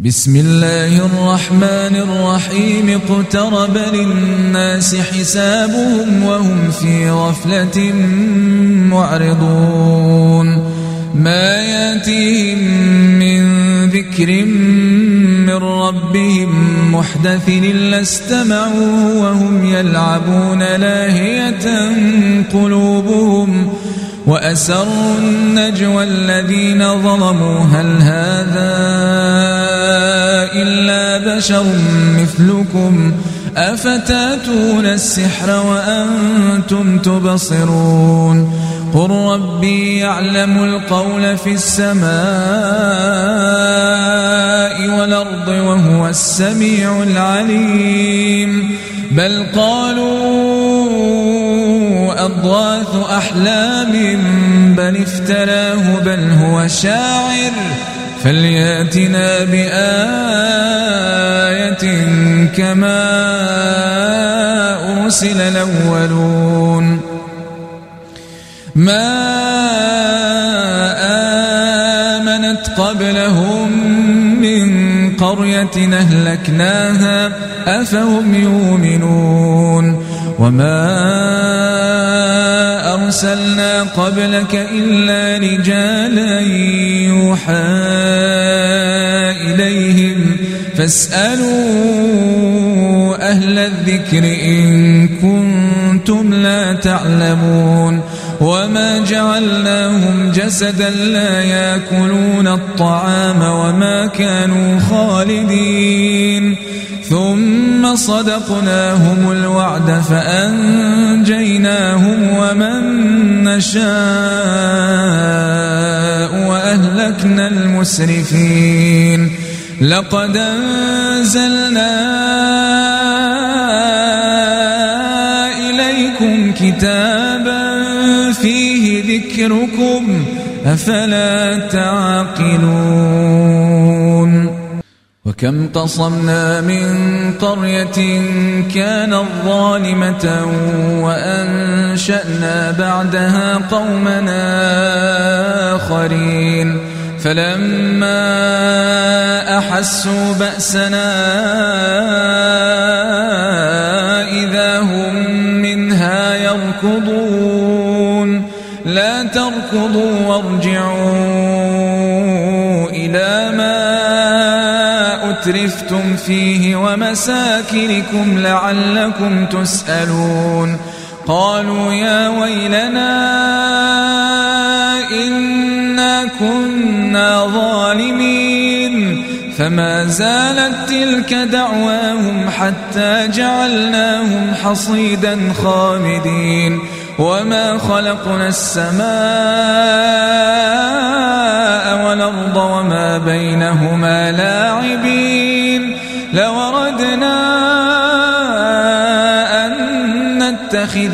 بسم الله الرحمن الرحيم. اقترب للناس حسابهم وهم في غفلة معرضون. ما يأتيهم من ذكر من ربهم محدث إلا استمعوا وهم يلعبون لاهية قلوبهم. وأسروا النجوى الذين ظلموا. هل هذا إلا بشر مثلكم؟ أفتأتون السحر وأنتم تبصرون؟ قل ربي يعلم القول في السماء والأرض وهو السميع العليم. بل قالوا أضواث أحلام بل افتراه بل هو شاعر. فليأتنا بآية كما أرسل الأولون. ما آمنت قبلهم من قرية أهلكناها أفهم يؤمنون. وما أرسلنا قبلك إلا رجالا يوحى إليهم. فاسألوا أهل الذكر إن كنتم لا تعلمون. وما جعلناهم جسدا لا يأكلون الطعام وما كانوا خالدين. ثم صدقناهم الوعد فأنجيناهم ومن نشاء وأهلكنا المسرفين لقد أنزلنا إليكم كتابا فيه ذكركم أفلا تعقلون وكم قصمنا من قرية كانت ظالمة وأنشأنا بعدها قومنا آخرين. فلما أحسوا بأسنا إذا هم منها يركضون. لا تركضوا وارجعوا أترفتم فيه ومساكنكم لعلكم تسألون. قالوا يا ويلنا إنا كنا ظالمين. فما زالت تلك دعواهم حتى جعلناهم حصيدا خامدين. وما خلقنا السماء والأرض وما بينهما لاعبين.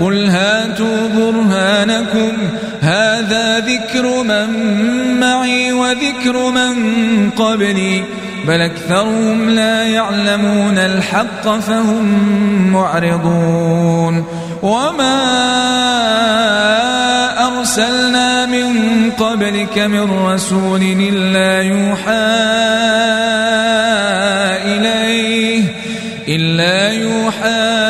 قل هاتوا برهانكم هذا ذكر من معي وذكر من قبلي بل أكثرهم لا يعلمون الحق فهم معرضون. وما أرسلنا من قبلك من رسول إلا يوحى إليه إلا يوحى إليه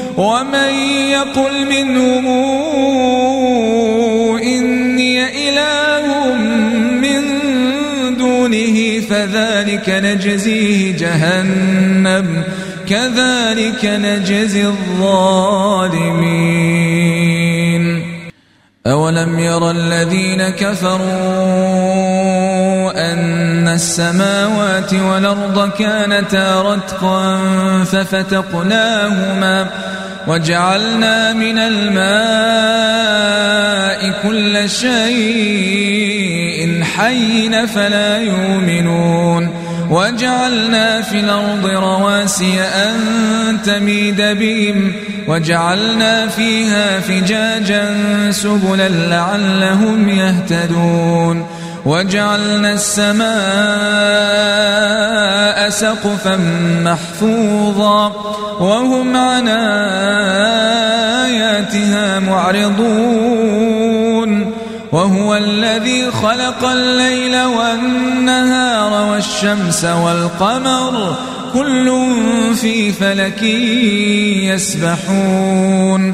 ومن يقل منهم إني إله من دونه فذلك نجزيه جهنم كذلك نجزي الظالمين أولم يرى الذين كفروا أن السماوات والأرض كانتا رتقا ففتقناهما وجعلنا من الماء كل شيء حي فلا يؤمنون وجعلنا في الأرض رواسي أن تميد بهم وجعلنا فيها فجاجا سبلا لعلهم يهتدون وجعلنا السماء سقفا محفوظا وهم عن آياتها معرضون وهو الذي خلق الليل والنهار والشمس والقمر كل في فلك يسبحون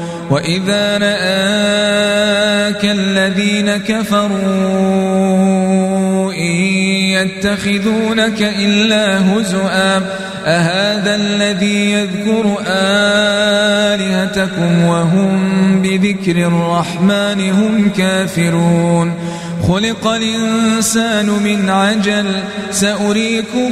وإذا رآك الذين كفروا إن يتخذونك إلا هزؤا أهذا الذي يذكر آلهتكم وهم بذكر الرحمن هم كافرون خلق الإنسان من عجل سأريكم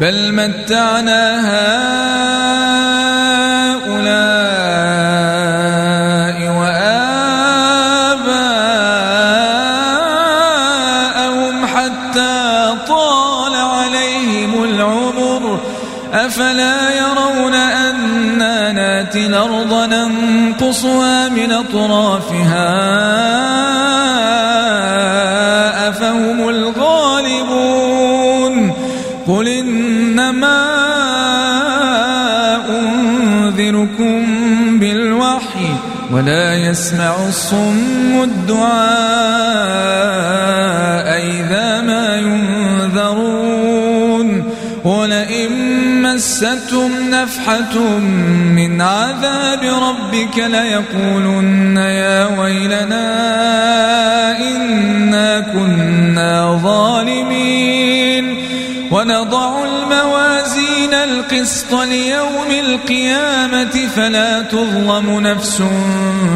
بل متعنا هؤلاء وآباءهم حتى طال عليهم العمر. أفلا يرون أنا ناتي الأرض ننقصها من أطرافها؟ ولا يسمع الصم الدعاء إذا ما ينذرون. ولئن مستهم نفحة من عذاب ربك ليقولن يا ويلنا إنا كنا ظالمين. ونضع الموازين القسط ليوم القيامة فلا تظلم نفس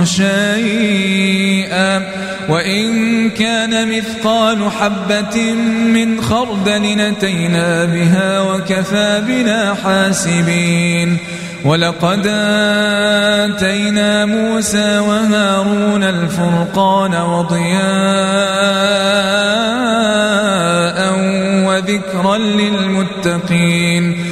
شيئا. وإن كان مثقال حبة من خردل نتينا بها وكفى بنا حاسبين. ولقد آتينا موسى وهارون الفرقان وضياء وذكرا للمتقين.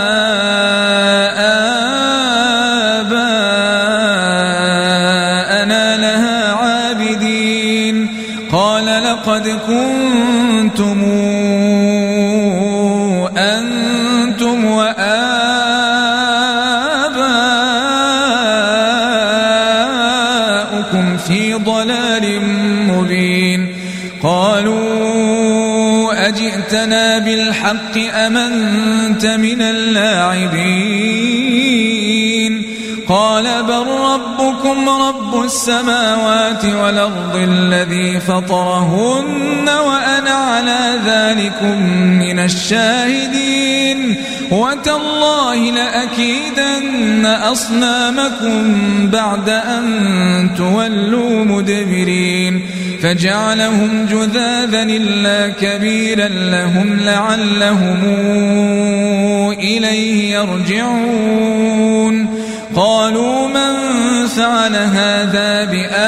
كنتم أنتم وآباؤكم في ضلال مبين. قالوا أجئتنا بالحق أمنت من اللاعبين؟ ربكم رب السماوات والأرض الذي فطرهن وأنا على ذلكم من الشاهدين. وتالله لأكيدن أصنامكم بعد أن تولوا مدبرين. فجعلهم جذاذا إلا كبيرا لهم لعلهم إليه يرجعون. قالوا من فعل هذا بآلهتنا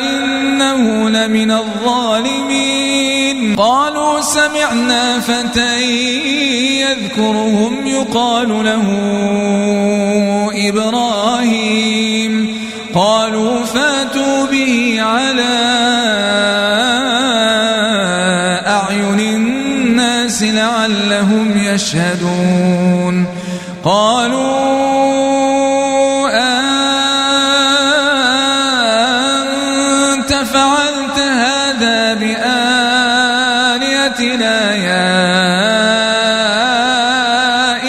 إنه لمن الظالمين. قالوا سمعنا فتى يذكرهم يقال له إبراهيم. قالوا فاتوا به على أعين الناس لعلهم يشهدون. قالوا أنت فعلت هذا بآلهتنا يا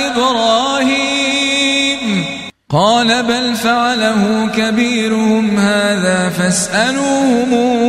إبراهيم؟ قال بل فعله كبيرهم هذا فاسألوهم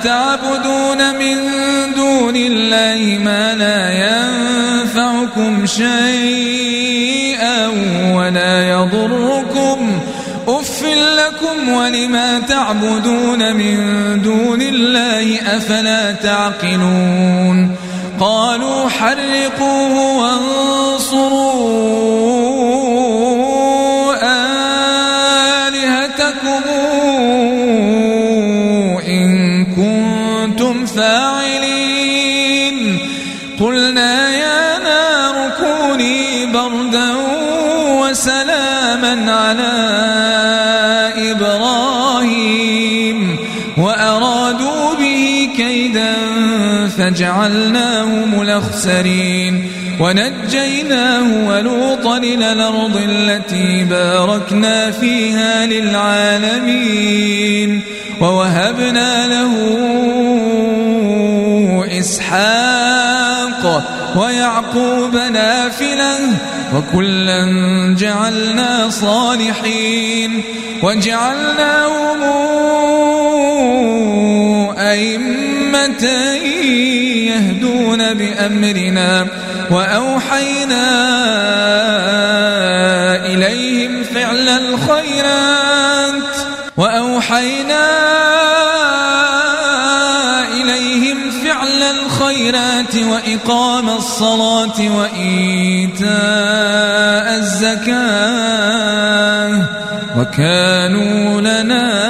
أفتعبدون من دون الله ما لا ينفعكم شيئا ولا يضركم أف لكم ولما تعبدون من دون الله أفلا تعقلون قالوا حرقوه وانصروا فجعلناهم الأخسرين ونجيناه ولوطا إلى الأرض التي باركنا فيها للعالمين ووهبنا له إسحاق ويعقوب نافلة وكلا جعلنا صالحين وجعلناهم أئمة بأمرنا وأوحينا إليهم فعل الخيرات وأوحينا إليهم فعل الخيرات وإقام الصلاة وإيتاء الزكاة وكانوا لنا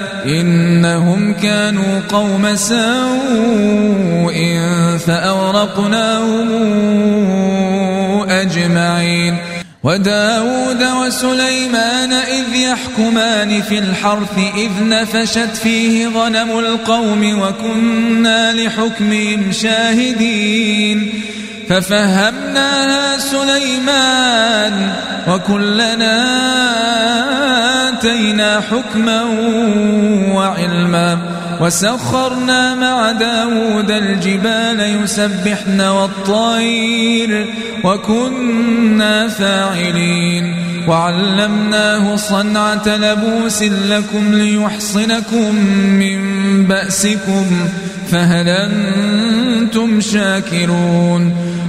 إنهم كانوا قوم سوء فأورقناهم أجمعين وداود وسليمان إذ يحكمان في الحرث إذ نفشت فيه غنم القوم وكنا لحكمهم شاهدين ففهمناها سليمان وكلنا آتينا حكما وعلما وسخرنا مع داود الجبال يسبحن والطير وكنا فاعلين وعلمناه صنعة لبوس لكم ليحصنكم من بأسكم فهل أنتم شاكرون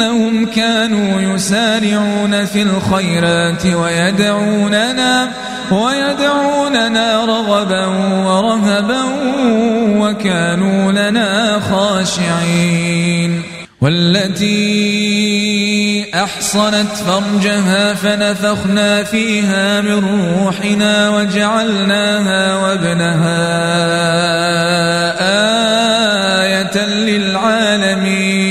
إنهم كانوا يسارعون في الخيرات ويدعوننا ويدعوننا رغبا ورهبا وكانوا لنا خاشعين. والتي أحصنت فرجها فنفخنا فيها من روحنا وجعلناها وابنها آية للعالمين.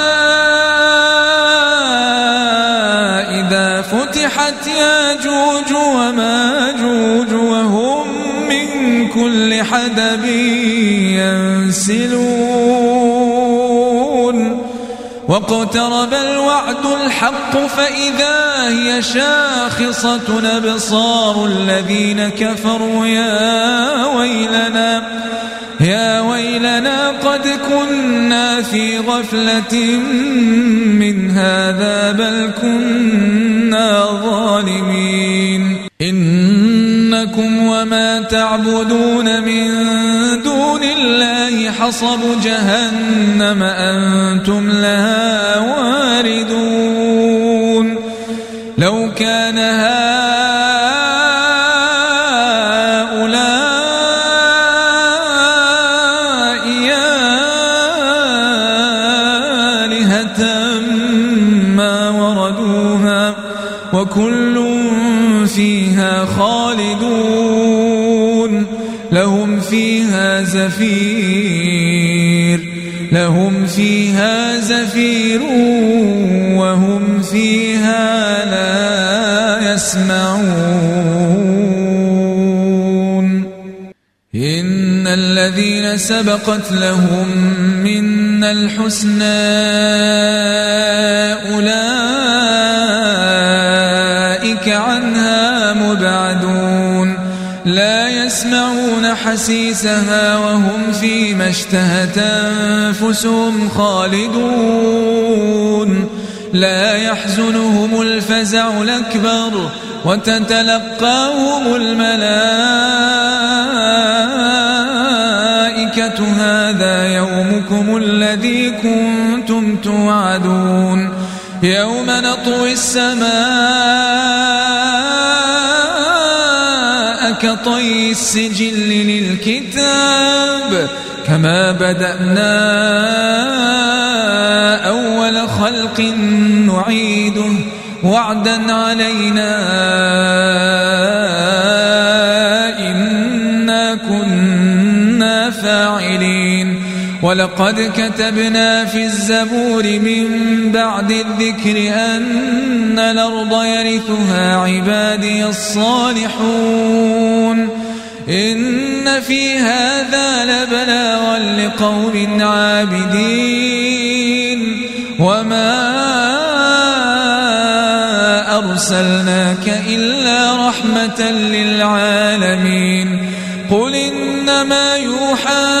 فتحت ياجوج وماجوج وهم من كل حدب ينسلون. واقترب الوعد الحق فإذا هي شاخصة أبصار الذين كفروا. يا ويلنا يا ويلنا قد كنا في غفلة من هذا بل كنا ظالمين. إنكم وما تعبدون من دون الله حصب جهنم أنتم لها واردون. وكل فيها خالدون. لهم فيها زفير. لهم فيها زفير وهم فيها لا يسمعون. إن الذين سبقت لهم منا الحسنى أولئك حسيسها وهم فيما اشتهت أنفسهم خالدون. لا يحزنهم الفزع الأكبر وتتلقاهم الملائكة. هذا يومكم الذي كنتم توعدون. يوم نطوي السماء كطي السجل للكتاب كما بدأنا أول خلق نعيده وعدا علينا ولقد كتبنا في الزبور من بعد الذكر أن الأرض يرثها عبادي الصالحون. إن في هذا لبلاغا لقوم عابدين. وما أرسلناك إلا رحمة للعالمين. قل إنما يوحى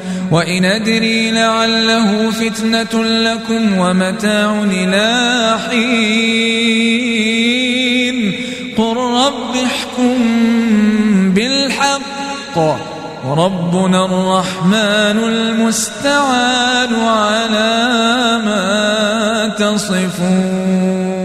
وإن أدري لعله فتنة لكم ومتاع إلى حين. قل رب احكم بالحق. وربنا الرحمن المستعان على ما تصفون.